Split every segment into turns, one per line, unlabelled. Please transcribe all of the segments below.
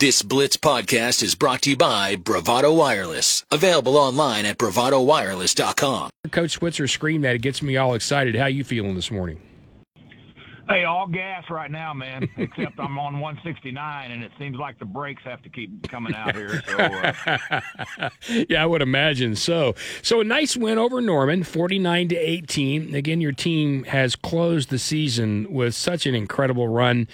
This Blitz podcast is brought to you by Bravado Wireless. Available online at bravadowireless.com.
Coach Switzer screamed that. It gets me all excited. How you feeling this morning?
Hey, all gas right now, man. Except I'm on 169, and it seems like the brakes have to keep coming out here. So, uh...
yeah, I would imagine so. So a nice win over Norman, 49 to 18. Again, your team has closed the season with such an incredible run.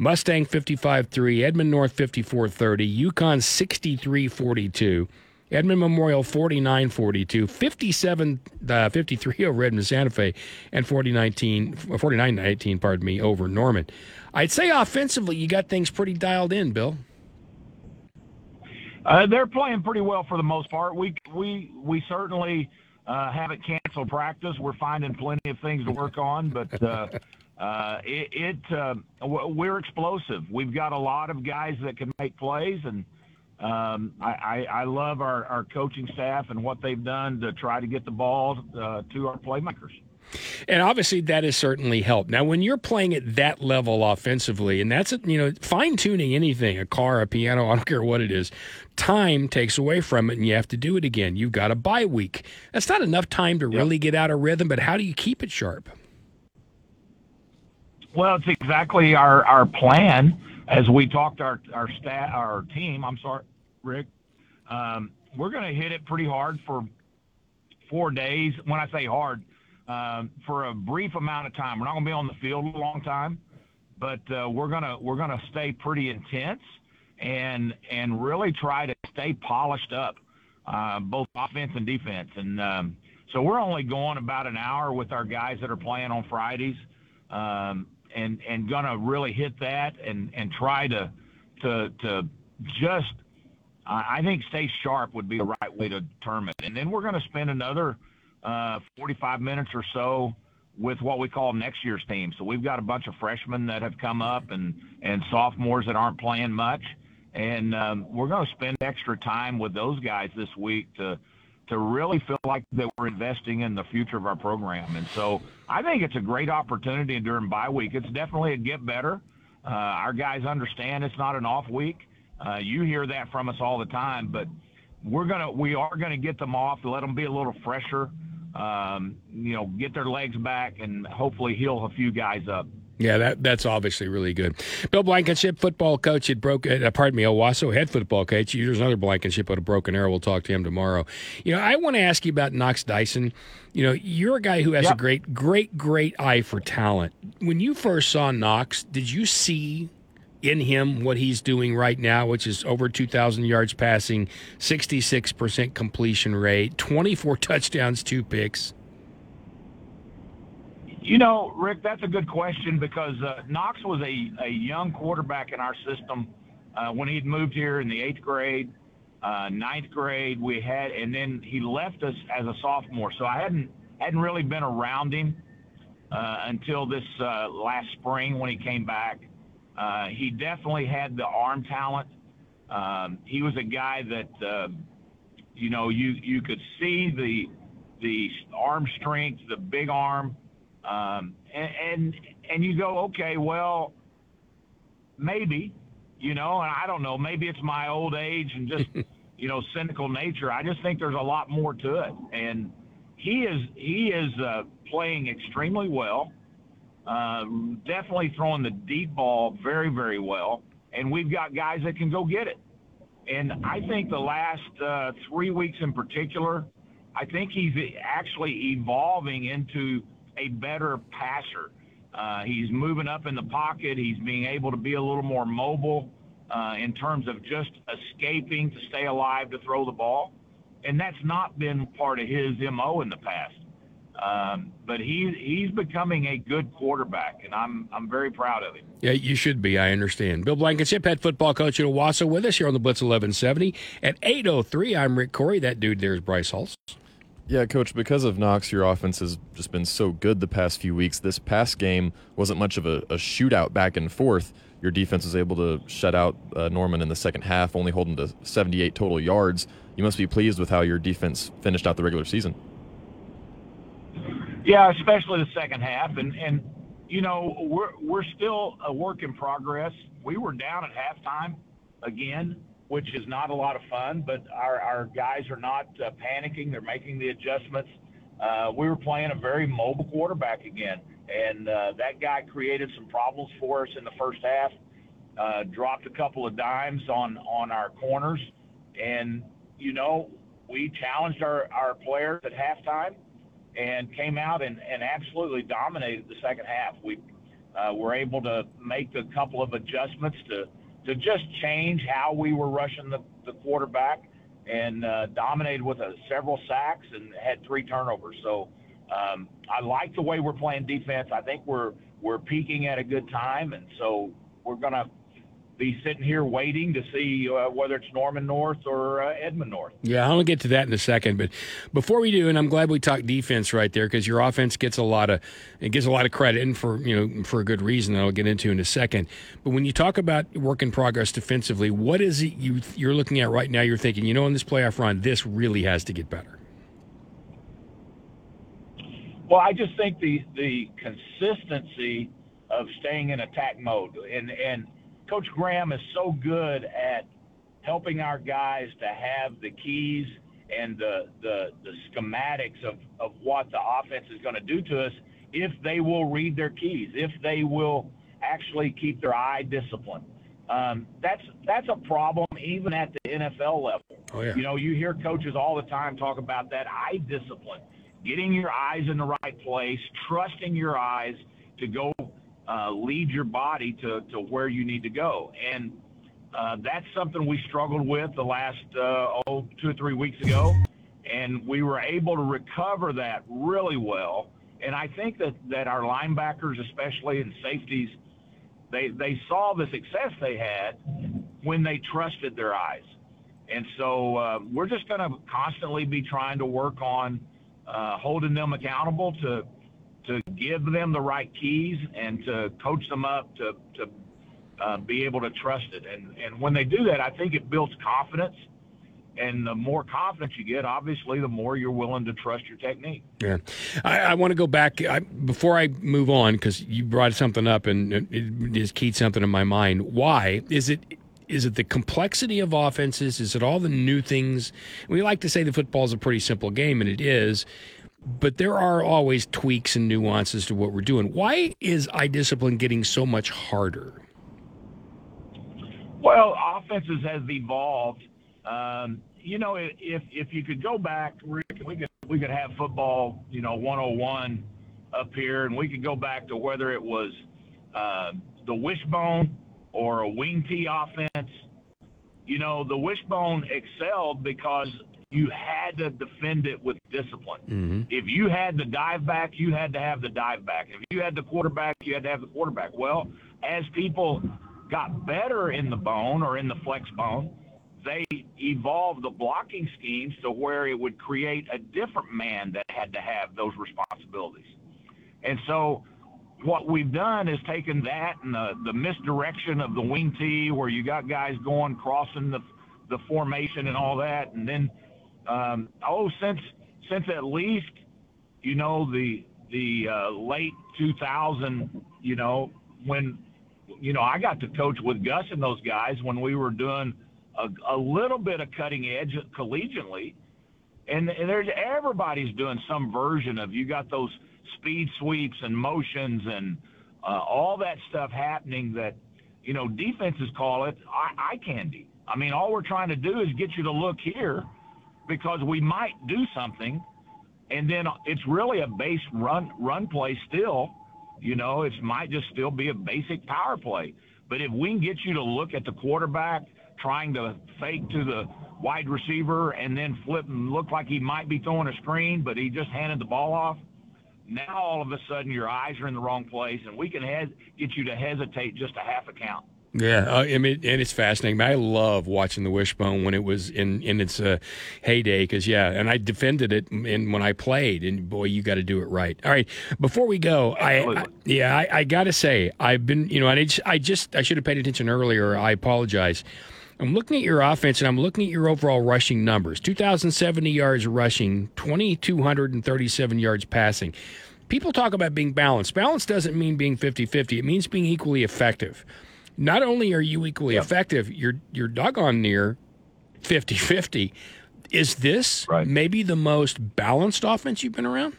Mustang 55-3, Edmond North 54-30, Yukon 63-42. Edmond Memorial 49 42, 57 uh, 53 over Edmond Santa Fe, and 49 19, pardon me, over Norman. I'd say offensively, you got things pretty dialed in, Bill.
Uh, they're playing pretty well for the most part. We we we certainly uh, haven't canceled practice. We're finding plenty of things to work on, but uh, uh, it, it uh, we're explosive. We've got a lot of guys that can make plays, and um, I, I, I, love our, our coaching staff and what they've done to try to get the ball uh, to our playmakers.
And obviously, that has certainly helped. Now, when you're playing at that level offensively, and that's you know fine tuning anything, a car, a piano, I don't care what it is, time takes away from it, and you have to do it again. You've got a bye week. That's not enough time to yep. really get out of rhythm. But how do you keep it sharp?
Well, it's exactly our our plan as we talked our our stat our team. I'm sorry, Rick. Um, we're going to hit it pretty hard for four days. When I say hard, um, for a brief amount of time. We're not going to be on the field a long time, but uh, we're gonna we're gonna stay pretty intense and and really try to stay polished up, uh, both offense and defense. And um, so we're only going about an hour with our guys that are playing on Fridays. Um, and and gonna really hit that and and try to to to just I think stay sharp would be the right way to term it. And then we're going to spend another uh, 45 minutes or so with what we call next year's team. So we've got a bunch of freshmen that have come up and and sophomores that aren't playing much, and um, we're going to spend extra time with those guys this week to to really feel like that we're investing in the future of our program. And so I think it's a great opportunity during bye week. It's definitely a get better. Uh, our guys understand it's not an off week. Uh, you hear that from us all the time, but we're gonna we are gonna get them off, let them be a little fresher, um, you know, get their legs back, and hopefully heal a few guys up.
Yeah, that that's obviously really good. Bill Blankenship, football coach at Broke, uh, pardon me, Owasso head football coach. There's another Blankenship at a Broken Arrow. We'll talk to him tomorrow. You know, I want to ask you about Knox Dyson. You know, you're a guy who has yep. a great, great, great eye for talent. When you first saw Knox, did you see in him what he's doing right now, which is over 2,000 yards passing, 66% completion rate, 24 touchdowns, two picks?
You know, Rick, that's a good question because uh, Knox was a, a young quarterback in our system uh, when he'd moved here in the eighth grade, uh, ninth grade. We had, and then he left us as a sophomore. So I hadn't hadn't really been around him uh, until this uh, last spring when he came back. Uh, he definitely had the arm talent. Um, he was a guy that you know you you could see the the arm strength, the big arm. Um, and, and and you go, okay, well, maybe, you know, and I don't know, maybe it's my old age and just you know cynical nature. I just think there's a lot more to it, and he is he is uh, playing extremely well. Uh, definitely throwing the deep ball very very well, and we've got guys that can go get it. And I think the last uh, three weeks in particular, I think he's actually evolving into a better passer. Uh, he's moving up in the pocket. He's being able to be a little more mobile uh, in terms of just escaping to stay alive to throw the ball. And that's not been part of his MO in the past. Um, but he he's becoming a good quarterback, and I'm I'm very proud of him.
Yeah, you should be. I understand. Bill Blankenship, head football coach at Owasso, with us here on the Blitz 1170 at 8:03. I'm Rick Couri. That dude there is Bryce Hulse.
Yeah, coach, because of Knox, your offense has just been so good the past few weeks. This past game wasn't much of a, a shootout back and forth. Your defense was able to shut out uh, Norman in the second half, only holding to 78 total yards. You must be pleased with how your defense finished out the regular season.
Yeah, especially the second half, and and you know we're we're still a work in progress. We were down at halftime, again, which is not a lot of fun. But our our guys are not uh, panicking; they're making the adjustments. Uh, we were playing a very mobile quarterback again, and uh, that guy created some problems for us in the first half. Uh, dropped a couple of dimes on on our corners, and you know we challenged our our players at halftime and came out and, and absolutely dominated the second half. We uh, were able to make a couple of adjustments to to just change how we were rushing the, the quarterback and uh, dominated with a, several sacks and had three turnovers. So um, I like the way we're playing defense. I think we're we're peaking at a good time, and so we're gonna be sitting here waiting to see uh, whether it's Norman North or uh, Edmond North.
Yeah, I'll get to that in a second. But before we do, and I'm glad we talked defense right there because your offense gets a lot of it gets a lot of credit, and for you know for a good reason. That I'll get into in a second. But when you talk about work in progress defensively, what is it you you're looking at right now? You're thinking, you know, in this playoff run, this really has to get better.
Well, I just think the the consistency of staying in attack mode and and Coach Graham is so good at helping our guys to have the keys and the the, the schematics of, of what the offense is going to do to us if they will read their keys, if they will actually keep their eye disciplined. Um, that's that's a problem even at the NFL level.
Oh, yeah.
You know, you hear coaches all the time talk about that eye discipline, getting your eyes in the right place, trusting your eyes to go uh, lead your body to, to where you need to go. And uh, that's something we struggled with the last uh, oh, two or three weeks ago. And we were able to recover that really well. And I think that, that our linebackers, especially and safeties, they, they saw the success they had when they trusted their eyes. And so uh, we're just going to constantly be trying to work on uh, holding them accountable to to give them the right keys and to coach them up to, to uh, be able to trust it. And, and when they do that, I think it builds confidence. And the more confidence you get, obviously, the more you're willing to trust your technique.
Yeah, I, I want to go back I, before I move on because you brought something up and it, it just keyed something in my mind. Why is it is it the complexity of offenses? Is it all the new things? We like to say the football is a pretty simple game, and it is but there are always tweaks and nuances to what we're doing. Why is eye discipline getting so much harder?
Well, offenses has evolved. Um, you know, if if you could go back, we could we could have football, you know, 101 up here, and we could go back to whether it was uh, the wishbone or a wing-T offense. You know, the wishbone excelled because you had to defend it with discipline.
Mm-hmm.
If you had the dive back, you had to have the dive back. If you had the quarterback, you had to have the quarterback. Well, as people got better in the bone or in the flex bone, they evolved the blocking schemes to where it would create a different man that had to have those responsibilities. And so what we've done is taken that and the, the misdirection of the wing-T where you got guys going crossing the the formation and all that and then um, oh, since since at least you know the the uh, late 2000, you know when you know I got to coach with Gus and those guys when we were doing a, a little bit of cutting edge collegiately, and, and there's everybody's doing some version of you got those speed sweeps and motions and uh, all that stuff happening that you know defenses call it eye, eye candy. I mean, all we're trying to do is get you to look here because we might do something, and then it's really a base run run play still. You know, it might just still be a basic power play. But if we can get you to look at the quarterback trying to fake to the wide receiver and then flip and look like he might be throwing a screen, but he just handed the ball off. Now all of a sudden your eyes are in the wrong place, and we can get you to hesitate just a half a count.
Yeah, uh, I mean, and it's fascinating. I love watching the Wishbone when it was in in its uh, heyday because yeah, and I defended it in when I played, and boy, you got to do it right. All right, before we go, I, I, yeah, I, I got to say I've been you know, and I just, I just I should have paid attention earlier. I apologize. I'm looking at your offense and I'm looking at your overall rushing numbers 2,070 yards rushing, 2,237 yards passing. People talk about being balanced. Balance doesn't mean being 50 50, it means being equally effective. Not only are you equally effective, you're you're doggone near 50-50. Is this right. maybe the most balanced offense you've been around?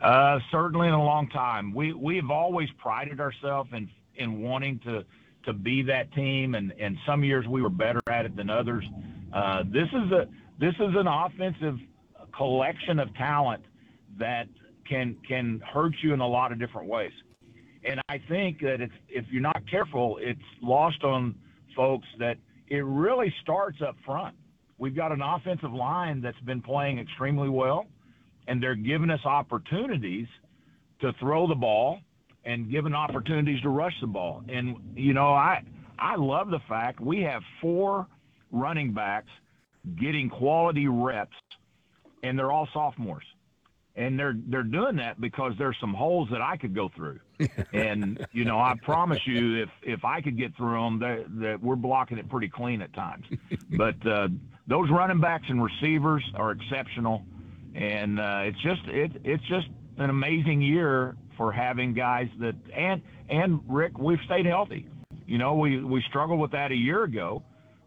Uh, certainly in a long time. We we have always prided ourselves in in wanting to to be that team, and and some years we were better at it than others. Uh, this is a this is an offensive collection of talent that can can hurt you in a lot of different ways. And I think that if if you're not careful, it's lost on folks that it really starts up front. We've got an offensive line that's been playing extremely well, and they're giving us opportunities to throw the ball and giving opportunities to rush the ball. And you know, I I love the fact we have four running backs getting quality reps, and they're all sophomores and they're they're doing that because there's some holes that I could go through, and you know I promise you if if I could get through them, that that we're blocking it pretty clean at times. but uh, those running backs and receivers are exceptional, and uh, it's just it it's just an amazing year for having guys that and and Rick we've stayed healthy. You know we we struggled with that a year ago,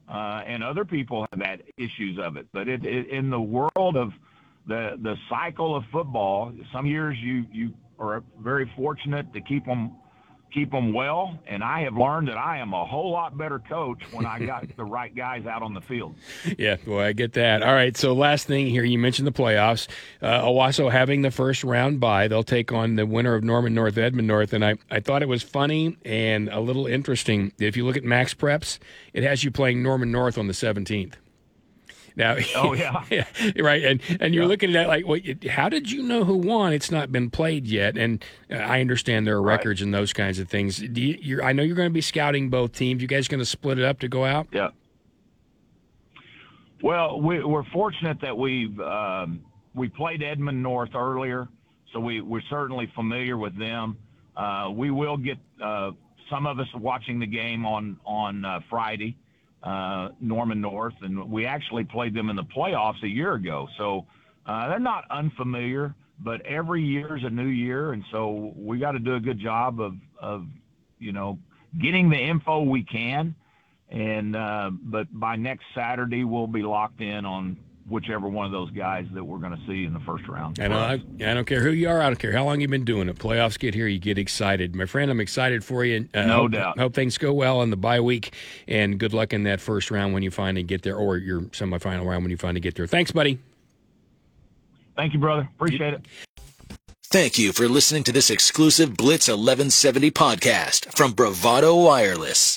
uh, and other people have had issues of it. But it, it in the world of the the cycle of football. Some years you you are very fortunate to keep them keep them well, and I have learned that I am a whole lot better coach when I got the right guys out on the field.
Yeah, boy, I get that. All right, so last thing here, you mentioned the playoffs. Uh, Owasso having the first round bye, they'll take on the winner of Norman North, Edmond North, and I, I thought it was funny and a little interesting. If you look at Max Preps, it has you playing Norman North on the 17th. Now,
oh yeah,
yeah right. And and you're yeah. looking at like, well, how did you know who won? It's not been played yet, and uh, I understand there are records right. and those kinds of things. Do you, I know you're going to be scouting both teams. You guys going to split it up to go out?
Yeah. Well, we, are fortunate that we've um, we played Edmond North earlier, so we we're certainly familiar with them. Uh, we will get uh, some of us watching the game on on uh, Friday uh, Norman North, and we actually played them in the playoffs a year ago. So uh, they're not unfamiliar, but every year is a new year, and so we got to do a good job of, of you know getting the info we can. And uh, but by next Saturday, we'll be locked in on whichever one of those guys that we're going to see in the first round.
And I, I don't care who you are. I don't care how long you've been doing it. Playoffs get here, you get excited. My friend, I'm excited for you.
Uh, no
hope,
doubt.
Hope things go well in the bye week, and good luck in that first round when you finally get there, or your semifinal round when you finally get there. Thanks, buddy.
Thank you, brother. Appreciate it.
Thank you for listening to this exclusive Blitz 1170 podcast from Bravado Wireless.